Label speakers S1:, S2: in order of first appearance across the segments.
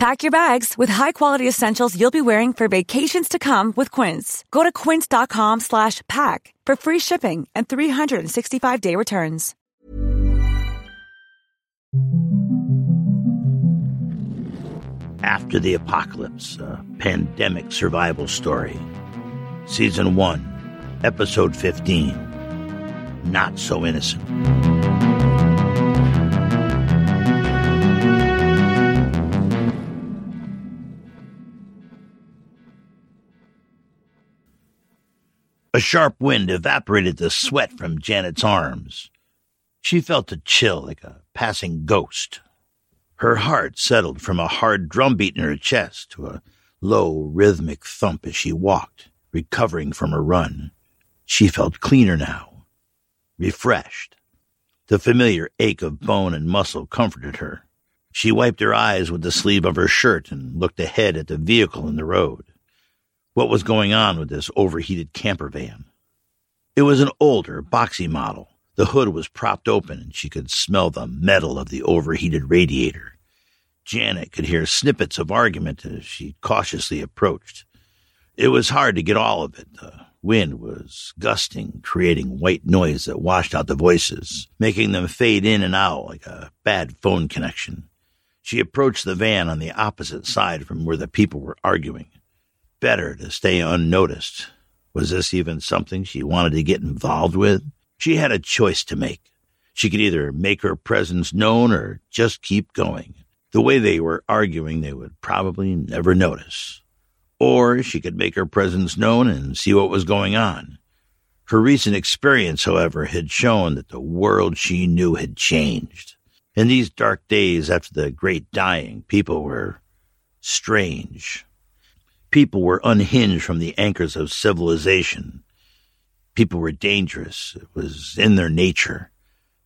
S1: Pack your bags with high-quality essentials you'll be wearing for vacations to come with Quince. Go to quince.com slash pack for free shipping and 365-day returns.
S2: After the Apocalypse, a pandemic survival story. Season 1, Episode 15, Not So Innocent. A sharp wind evaporated the sweat from Janet's arms. She felt a chill like a passing ghost. Her heart settled from a hard drumbeat in her chest to a low, rhythmic thump as she walked, recovering from her run. She felt cleaner now, refreshed. The familiar ache of bone and muscle comforted her. She wiped her eyes with the sleeve of her shirt and looked ahead at the vehicle in the road what was going on with this overheated camper van. It was an older, boxy model. The hood was propped open and she could smell the metal of the overheated radiator. Janet could hear snippets of argument as she cautiously approached. It was hard to get all of it. The wind was gusting, creating white noise that washed out the voices, making them fade in and out like a bad phone connection. She approached the van on the opposite side from where the people were arguing better to stay unnoticed. Was this even something she wanted to get involved with? She had a choice to make. She could either make her presence known or just keep going. The way they were arguing, they would probably never notice. Or she could make her presence known and see what was going on. Her recent experience, however, had shown that the world she knew had changed. In these dark days after the great dying, people were strange, People were unhinged from the anchors of civilization. People were dangerous. It was in their nature.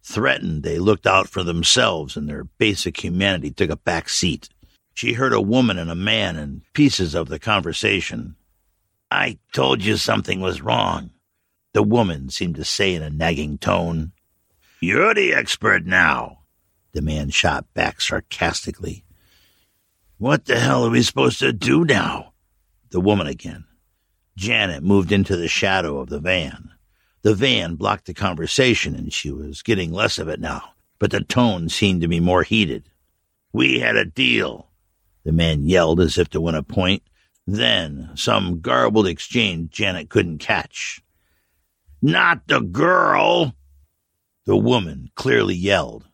S2: Threatened, they looked out for themselves and their basic humanity took a back seat. She heard a woman and a man and pieces of the conversation. I told you something was wrong, the woman seemed to say in a nagging tone. You're the expert now, the man shot back sarcastically. What the hell are we supposed to do now? The woman again. Janet moved into the shadow of the van. The van blocked the conversation, and she was getting less of it now, but the tone seemed to be more heated. We had a deal, the man yelled as if to win a point. Then, some garbled exchange Janet couldn't catch. Not the girl! The woman clearly yelled.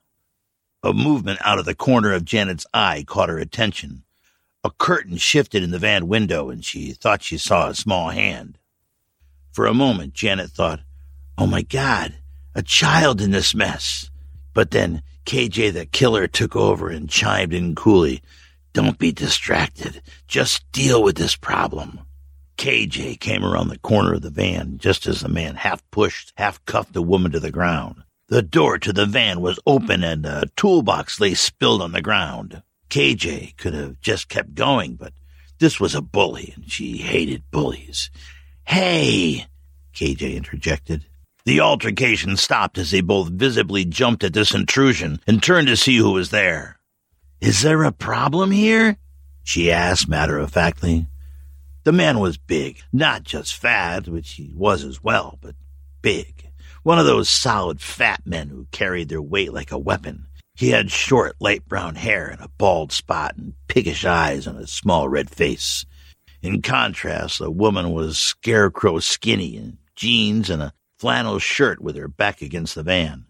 S2: A movement out of the corner of Janet's eye caught her attention. A curtain shifted in the van window, and she thought she saw a small hand. For a moment, Janet thought, Oh my God, a child in this mess. But then KJ the killer took over and chimed in coolly, Don't be distracted. Just deal with this problem. KJ came around the corner of the van just as the man half pushed, half cuffed the woman to the ground. The door to the van was open and a toolbox lay spilled on the ground. KJ could have just kept going, but this was a bully, and she hated bullies. Hey, KJ interjected. The altercation stopped as they both visibly jumped at this intrusion and turned to see who was there. Is there a problem here? she asked matter of factly. The man was big, not just fat, which he was as well, but big. One of those solid fat men who carried their weight like a weapon. He had short, light brown hair and a bald spot and piggish eyes and a small red face. In contrast, the woman was scarecrow skinny in jeans and a flannel shirt with her back against the van.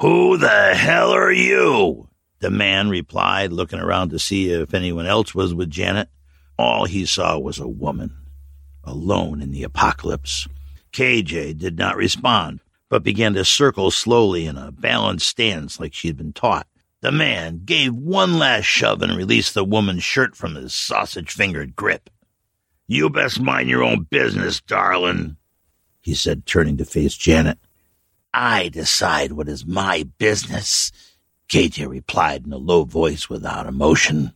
S2: Who the hell are you? The man replied, looking around to see if anyone else was with Janet. All he saw was a woman, alone in the apocalypse. KJ did not respond, but began to circle slowly in a balanced stance like she had been taught. The man gave one last shove and released the woman's shirt from his sausage fingered grip. You best mind your own business, darling, he said, turning to face Janet. I decide what is my business, KJ replied in a low voice without emotion.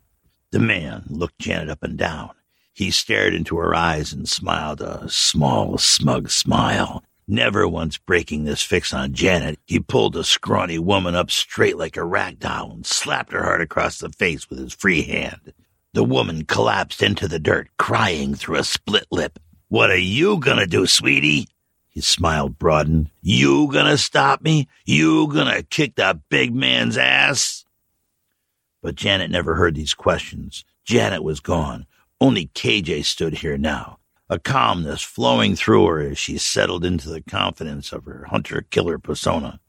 S2: The man looked Janet up and down. He stared into her eyes and smiled a small, smug smile. Never once breaking this fix on Janet, he pulled the scrawny woman up straight like a rag doll and slapped her hard across the face with his free hand. The woman collapsed into the dirt, crying through a split lip. What are you gonna do, sweetie? His smile broadened. You gonna stop me? You gonna kick the big man's ass? But Janet never heard these questions. Janet was gone. Only KJ stood here now, a calmness flowing through her as she settled into the confidence of her hunter killer persona.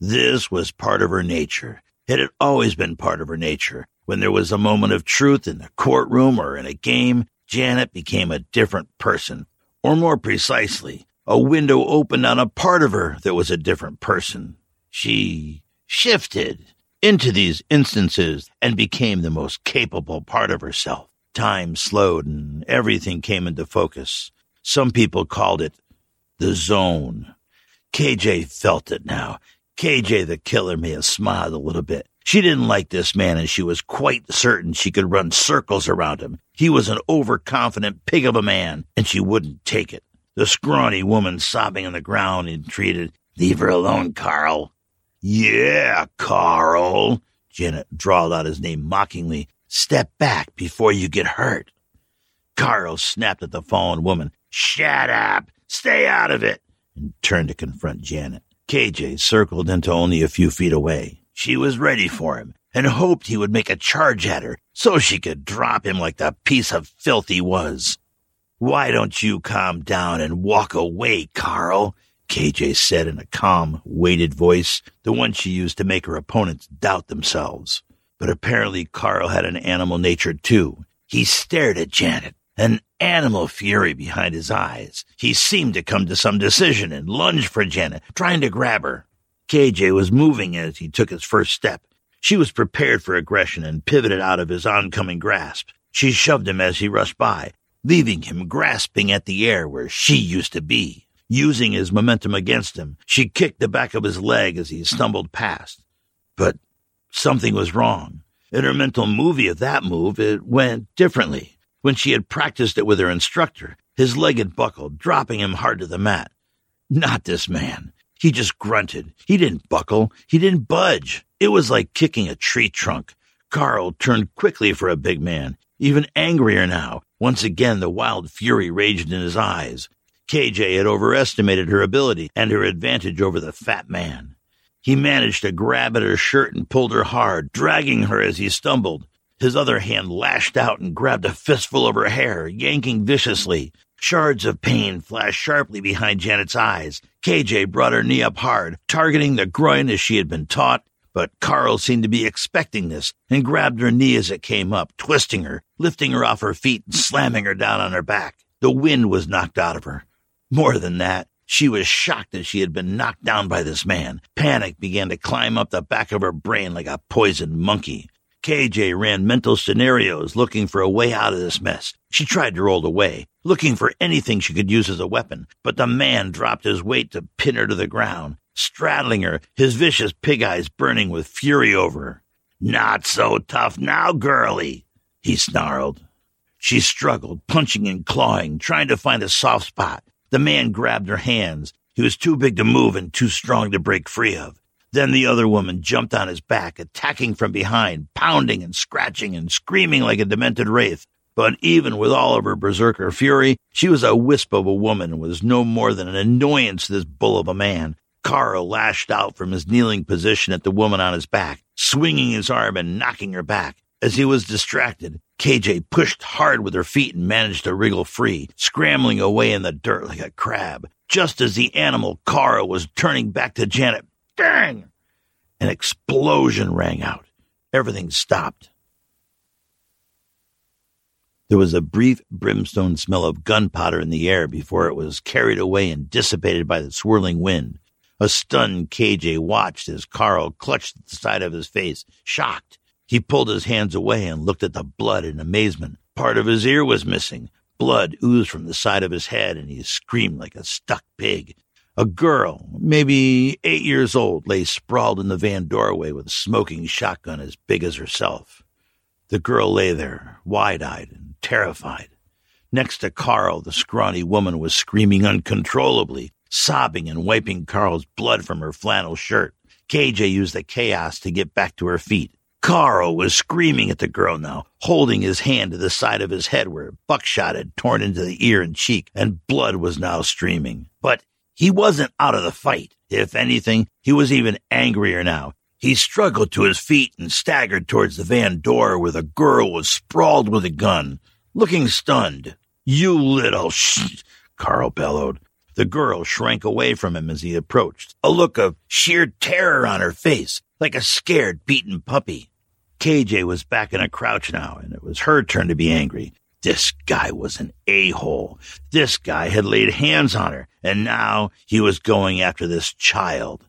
S2: This was part of her nature. It had always been part of her nature. When there was a moment of truth in the courtroom or in a game, Janet became a different person. Or more precisely, a window opened on a part of her that was a different person. She shifted into these instances and became the most capable part of herself. Time slowed and everything came into focus. Some people called it the zone. KJ felt it now. KJ the killer may have smiled a little bit. She didn't like this man and she was quite certain she could run circles around him. He was an overconfident pig of a man and she wouldn't take it. The scrawny woman sobbing on the ground entreated, Leave her alone, Carl. Yeah, Carl. Janet drawled out his name mockingly. Step back before you get hurt. Carl snapped at the fallen woman. Shut up! Stay out of it! and turned to confront Janet. KJ circled into only a few feet away. She was ready for him and hoped he would make a charge at her so she could drop him like the piece of filth he was. Why don't you calm down and walk away, Carl? KJ said in a calm, weighted voice, the one she used to make her opponents doubt themselves. But apparently Carl had an animal nature too. He stared at Janet, an animal fury behind his eyes. He seemed to come to some decision and lunged for Janet, trying to grab her. KJ was moving as he took his first step. She was prepared for aggression and pivoted out of his oncoming grasp. She shoved him as he rushed by, leaving him grasping at the air where she used to be. Using his momentum against him, she kicked the back of his leg as he stumbled past. But something was wrong. In her mental movie of that move, it went differently. When she had practiced it with her instructor, his leg had buckled, dropping him hard to the mat. Not this man. He just grunted. He didn't buckle. He didn't budge. It was like kicking a tree trunk. Carl turned quickly for a big man, even angrier now, once again, the wild fury raged in his eyes. KJ had overestimated her ability and her advantage over the fat man. He managed to grab at her shirt and pulled her hard, dragging her as he stumbled. His other hand lashed out and grabbed a fistful of her hair, yanking viciously. Shards of pain flashed sharply behind Janet's eyes. KJ brought her knee up hard, targeting the groin as she had been taught, but Carl seemed to be expecting this and grabbed her knee as it came up, twisting her, lifting her off her feet and slamming her down on her back. The wind was knocked out of her. More than that, she was shocked that she had been knocked down by this man. Panic began to climb up the back of her brain like a poisoned monkey. KJ ran mental scenarios looking for a way out of this mess. She tried to roll away, looking for anything she could use as a weapon, but the man dropped his weight to pin her to the ground straddling her, his vicious pig eyes burning with fury over her. Not so tough now, girlie, he snarled. She struggled, punching and clawing, trying to find a soft spot. The man grabbed her hands. He was too big to move and too strong to break free of. Then the other woman jumped on his back, attacking from behind, pounding and scratching and screaming like a demented wraith. But even with all of her berserker fury, she was a wisp of a woman and was no more than an annoyance to this bull of a man. Carl lashed out from his kneeling position at the woman on his back, swinging his arm and knocking her back. As he was distracted, KJ pushed hard with her feet and managed to wriggle free, scrambling away in the dirt like a crab. Just as the animal Carl was turning back to Janet, bang! An explosion rang out. Everything stopped. There was a brief brimstone smell of gunpowder in the air before it was carried away and dissipated by the swirling wind. A stunned KJ watched as Carl clutched at the side of his face, shocked. He pulled his hands away and looked at the blood in amazement. Part of his ear was missing. Blood oozed from the side of his head, and he screamed like a stuck pig. A girl, maybe eight years old, lay sprawled in the van doorway with a smoking shotgun as big as herself. The girl lay there, wide eyed and terrified. Next to Carl, the scrawny woman was screaming uncontrollably, sobbing and wiping Carl's blood from her flannel shirt. KJ used the chaos to get back to her feet. Carl was screaming at the girl now, holding his hand to the side of his head where buckshot had torn into the ear and cheek, and blood was now streaming. But he wasn't out of the fight. If anything, he was even angrier now. He struggled to his feet and staggered towards the van door where the girl was sprawled with a gun, looking stunned. You little sh! Carl bellowed. The girl shrank away from him as he approached, a look of sheer terror on her face, like a scared, beaten puppy. KJ was back in a crouch now, and it was her turn to be angry. This guy was an a-hole. This guy had laid hands on her, and now he was going after this child.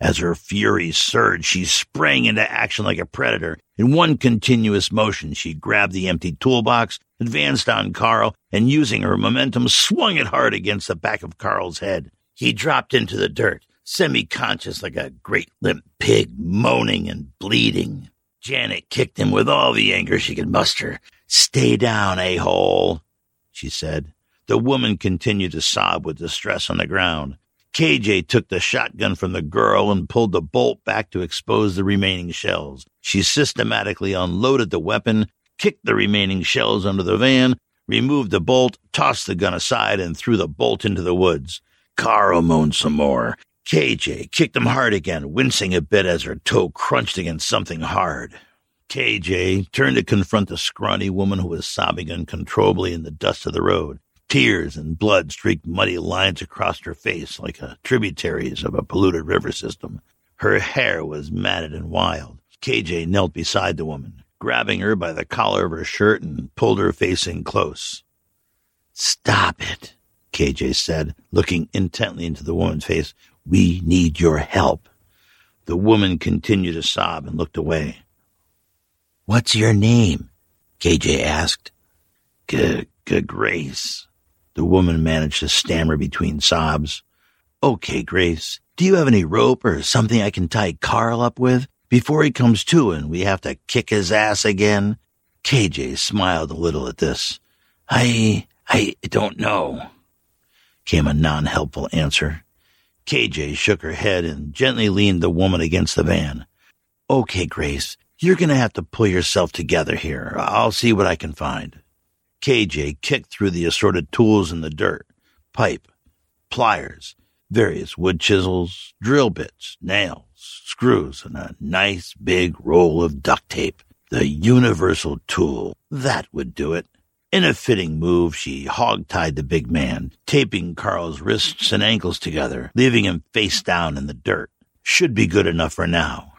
S2: As her fury surged, she sprang into action like a predator. In one continuous motion, she grabbed the empty toolbox, advanced on Carl, and using her momentum, swung it hard against the back of Carl's head. He dropped into the dirt, semi-conscious like a great limp pig, moaning and bleeding. Janet kicked him with all the anger she could muster. Stay down, a-hole, she said. The woman continued to sob with distress on the ground. KJ took the shotgun from the girl and pulled the bolt back to expose the remaining shells. She systematically unloaded the weapon, kicked the remaining shells under the van, removed the bolt, tossed the gun aside, and threw the bolt into the woods. Carl moaned some more. KJ kicked him hard again, wincing a bit as her toe crunched against something hard. KJ turned to confront the scrawny woman who was sobbing uncontrollably in the dust of the road. Tears and blood streaked muddy lines across her face like tributaries of a polluted river system. Her hair was matted and wild. KJ knelt beside the woman, grabbing her by the collar of her shirt and pulled her facing close. Stop it, KJ said, looking intently into the woman's face. We need your help. The woman continued to sob and looked away. What's your name? KJ asked. G- G- Grace. The woman managed to stammer between sobs. Okay, Grace. Do you have any rope or something I can tie Carl up with before he comes to and we have to kick his ass again? KJ smiled a little at this. I, I don't know, came a non-helpful answer. KJ shook her head and gently leaned the woman against the van. Okay, Grace, you're going to have to pull yourself together here. I'll see what I can find. KJ kicked through the assorted tools in the dirt pipe, pliers, various wood chisels, drill bits, nails, screws, and a nice big roll of duct tape. The universal tool. That would do it. In a fitting move, she hog-tied the big man, taping Carl's wrists and ankles together, leaving him face down in the dirt. Should be good enough for now.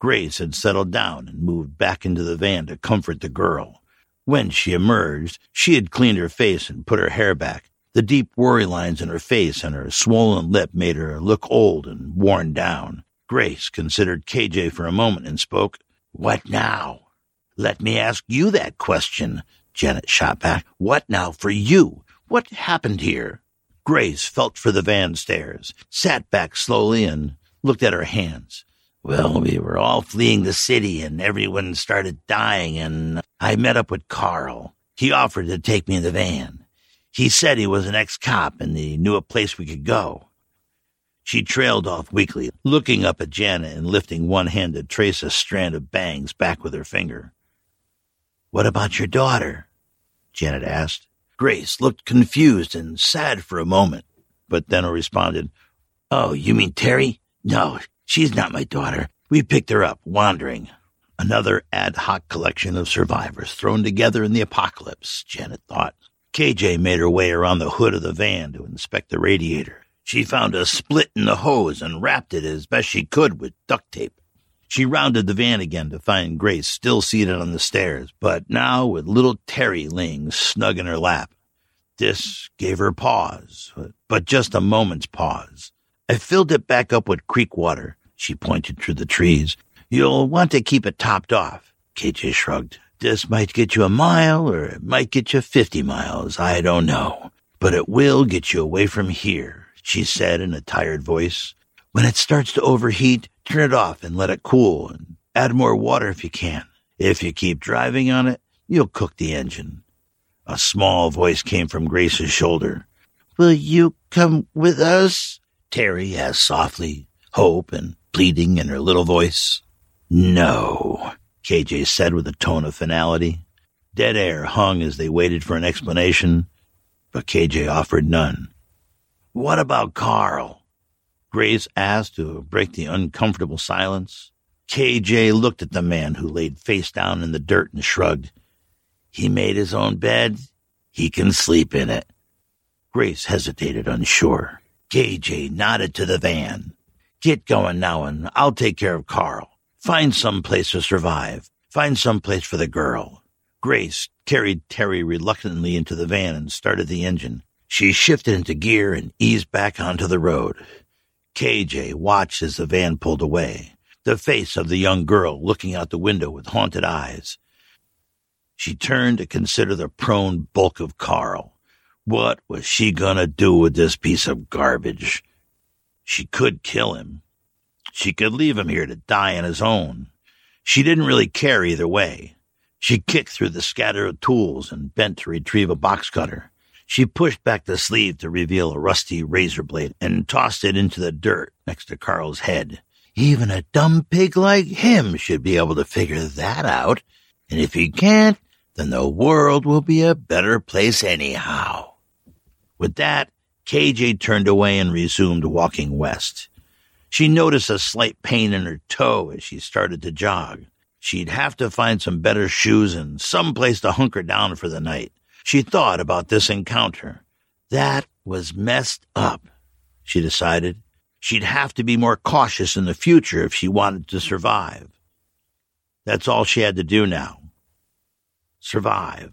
S2: Grace had settled down and moved back into the van to comfort the girl. When she emerged, she had cleaned her face and put her hair back. The deep worry lines in her face and her swollen lip made her look old and worn down. Grace considered KJ for a moment and spoke. What now? Let me ask you that question, Janet shot back. What now for you? What happened here? Grace felt for the van stairs, sat back slowly, and looked at her hands. Well, we were all fleeing the city and everyone started dying, and I met up with Carl. He offered to take me in the van. He said he was an ex-cop and he knew a place we could go. She trailed off weakly, looking up at Janet and lifting one hand to trace a strand of bangs back with her finger. What about your daughter? Janet asked. Grace looked confused and sad for a moment, but then responded, Oh, you mean Terry? No, she's not my daughter. We picked her up, wandering. Another ad hoc collection of survivors thrown together in the apocalypse, Janet thought. KJ made her way around the hood of the van to inspect the radiator. She found a split in the hose and wrapped it as best she could with duct tape. She rounded the van again to find Grace still seated on the stairs, but now with little Terry laying snug in her lap. This gave her pause, but just a moment's pause. I filled it back up with creek water, she pointed through the trees. You'll want to keep it topped off. KJ shrugged. This might get you a mile, or it might get you 50 miles. I don't know. But it will get you away from here. she said in a tired voice. When it starts to overheat, turn it off and let it cool and add more water if you can. If you keep driving on it, you'll cook the engine. A small voice came from Grace's shoulder. Will you come with us? Terry asked softly, hope and pleading in her little voice. No, KJ said with a tone of finality. Dead air hung as they waited for an explanation, but KJ offered none. What about Carl? Grace asked to break the uncomfortable silence. KJ looked at the man who laid face down in the dirt and shrugged. He made his own bed. He can sleep in it. Grace hesitated, unsure. KJ nodded to the van. Get going now and I'll take care of Carl. Find some place to survive. Find some place for the girl. Grace carried Terry reluctantly into the van and started the engine. She shifted into gear and eased back onto the road. KJ watched as the van pulled away, the face of the young girl looking out the window with haunted eyes. She turned to consider the prone bulk of Carl. What was she gonna do with this piece of garbage? She could kill him. She could leave him here to die on his own. She didn't really care either way. She kicked through the scatter of tools and bent to retrieve a box cutter. She pushed back the sleeve to reveal a rusty razor blade and tossed it into the dirt next to Carl's head. Even a dumb pig like him should be able to figure that out. And if he can't, then the world will be a better place anyhow. With that, KJ turned away and resumed walking west. She noticed a slight pain in her toe as she started to jog. She'd have to find some better shoes and some place to hunker down for the night. She thought about this encounter. That was messed up, she decided. She'd have to be more cautious in the future if she wanted to survive. That's all she had to do now. Survive.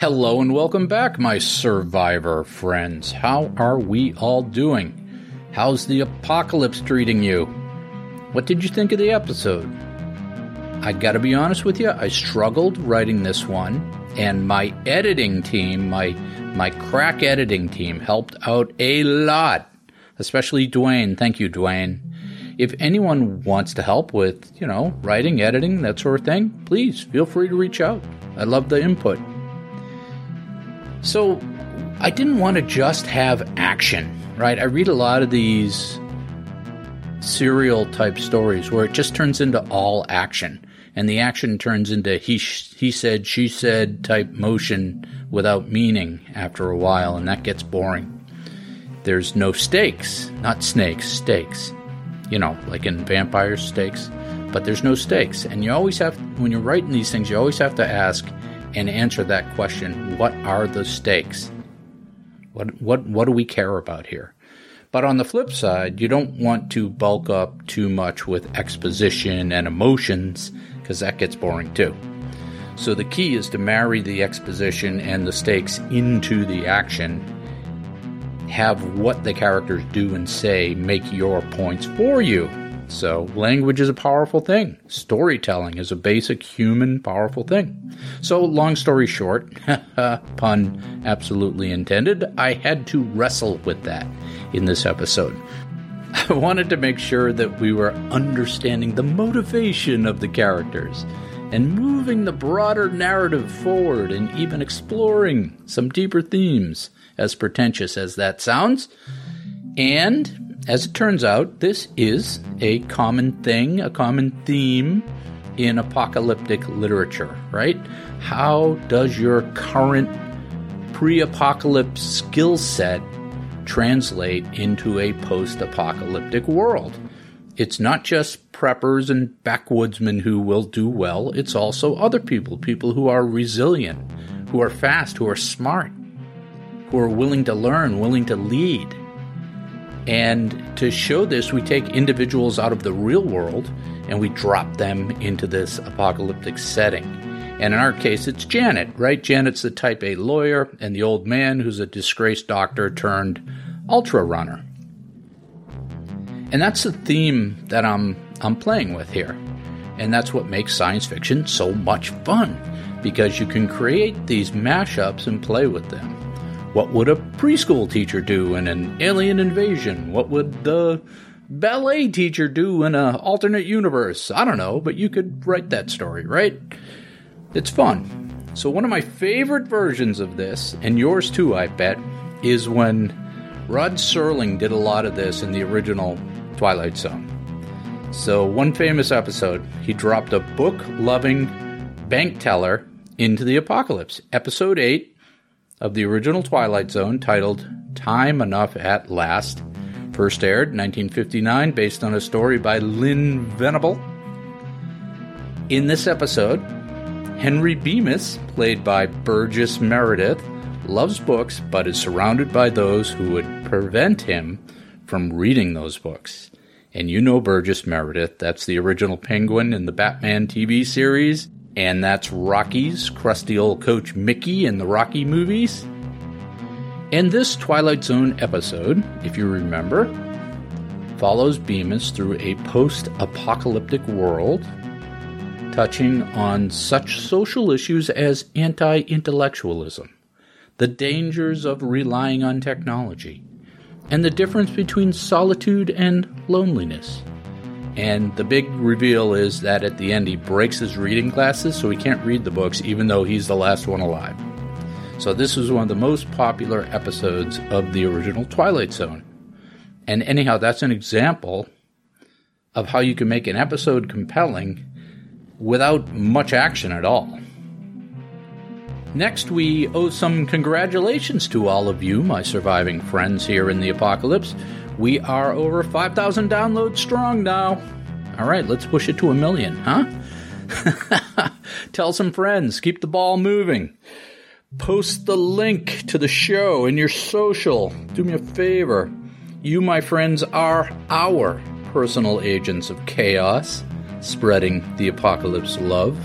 S3: Hello and welcome back, my survivor friends. How are we all doing? How's the apocalypse treating you? What did you think of the episode? I gotta be honest with you, I struggled writing this one, and my editing team, my my crack editing team, helped out a lot. Especially Dwayne. Thank you, Dwayne. If anyone wants to help with, you know, writing, editing, that sort of thing, please feel free to reach out. I love the input. So I didn't want to just have action, right? I read a lot of these serial type stories where it just turns into all action. And the action turns into he he said she said type motion without meaning after a while and that gets boring. There's no stakes not snakes stakes. You know like in vampire stakes. But there's no stakes. And you always have when you're writing these things you always have to ask and answer that question what are the stakes? What, what, what do we care about here? But on the flip side, you don't want to bulk up too much with exposition and emotions because that gets boring too. So the key is to marry the exposition and the stakes into the action have what the characters do and say make your points for you. So, language is a powerful thing. Storytelling is a basic human powerful thing. So, long story short, pun absolutely intended, I had to wrestle with that in this episode. I wanted to make sure that we were understanding the motivation of the characters and moving the broader narrative forward and even exploring some deeper themes, as pretentious as that sounds. And as it turns out, this is a common thing, a common theme in apocalyptic literature, right? How does your current pre apocalypse skill set translate into a post apocalyptic world? It's not just preppers and backwoodsmen who will do well, it's also other people, people who are resilient, who are fast, who are smart, who are willing to learn, willing to lead. And to show this, we take individuals out of the real world and we drop them into this apocalyptic setting. And in our case, it's Janet, right? Janet's the type A lawyer, and the old man who's a disgraced doctor turned ultra runner. And that's the theme that I'm I'm playing with here. And that's what makes science fiction so much fun because you can create these mashups and play with them. What would a preschool teacher do in an alien invasion? What would the ballet teacher do in an alternate universe? I don't know, but you could write that story, right? It's fun. So, one of my favorite versions of this, and yours too, I bet, is when Rod Serling did a lot of this in the original Twilight Zone. So, one famous episode, he dropped a book loving bank teller into the apocalypse. Episode 8 of the original Twilight Zone, titled Time Enough at Last, first aired 1959, based on a story by Lynn Venable. In this episode, Henry Bemis, played by Burgess Meredith, loves books but is surrounded by those who would prevent him from reading those books. And you know Burgess Meredith, that's the original Penguin in the Batman TV series, and that's Rocky's crusty old coach Mickey in the Rocky movies. And this Twilight Zone episode, if you remember, follows Bemis through a post apocalyptic world, touching on such social issues as anti intellectualism, the dangers of relying on technology, and the difference between solitude and loneliness. And the big reveal is that at the end he breaks his reading glasses so he can't read the books even though he's the last one alive. So this was one of the most popular episodes of the original Twilight Zone. And anyhow, that's an example of how you can make an episode compelling without much action at all. Next, we owe some congratulations to all of you, my surviving friends here in the apocalypse. We are over 5,000 downloads strong now. All right, let's push it to a million, huh? Tell some friends, keep the ball moving. Post the link to the show in your social. Do me a favor. You, my friends, are our personal agents of chaos, spreading the apocalypse love.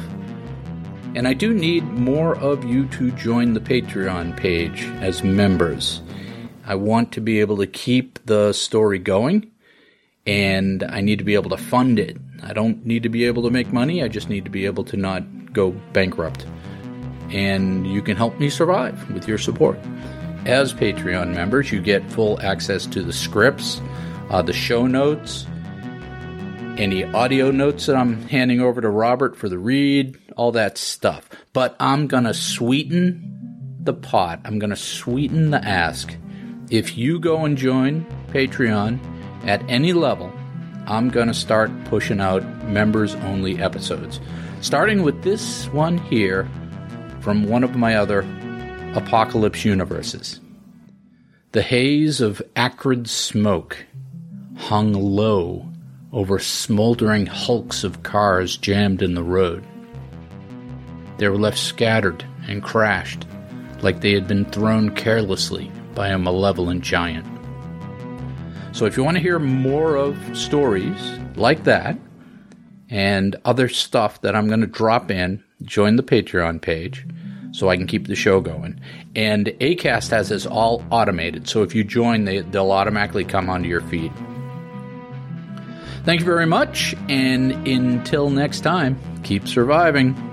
S3: And I do need more of you to join the Patreon page as members. I want to be able to keep the story going, and I need to be able to fund it. I don't need to be able to make money, I just need to be able to not go bankrupt. And you can help me survive with your support. As Patreon members, you get full access to the scripts, uh, the show notes, any audio notes that I'm handing over to Robert for the read, all that stuff. But I'm going to sweeten the pot. I'm going to sweeten the ask. If you go and join Patreon at any level, I'm going to start pushing out members only episodes. Starting with this one here from one of my other apocalypse universes. The haze of acrid smoke hung low over smoldering hulks of cars jammed in the road. They were left scattered and crashed like they had been thrown carelessly by a malevolent giant. So, if you want to hear more of stories like that and other stuff that I'm going to drop in, join the Patreon page. so I can keep the show going. And ACAST has this all automated, so if you join, they, they'll automatically come onto your feed. Thank you very much, and until next time, keep surviving.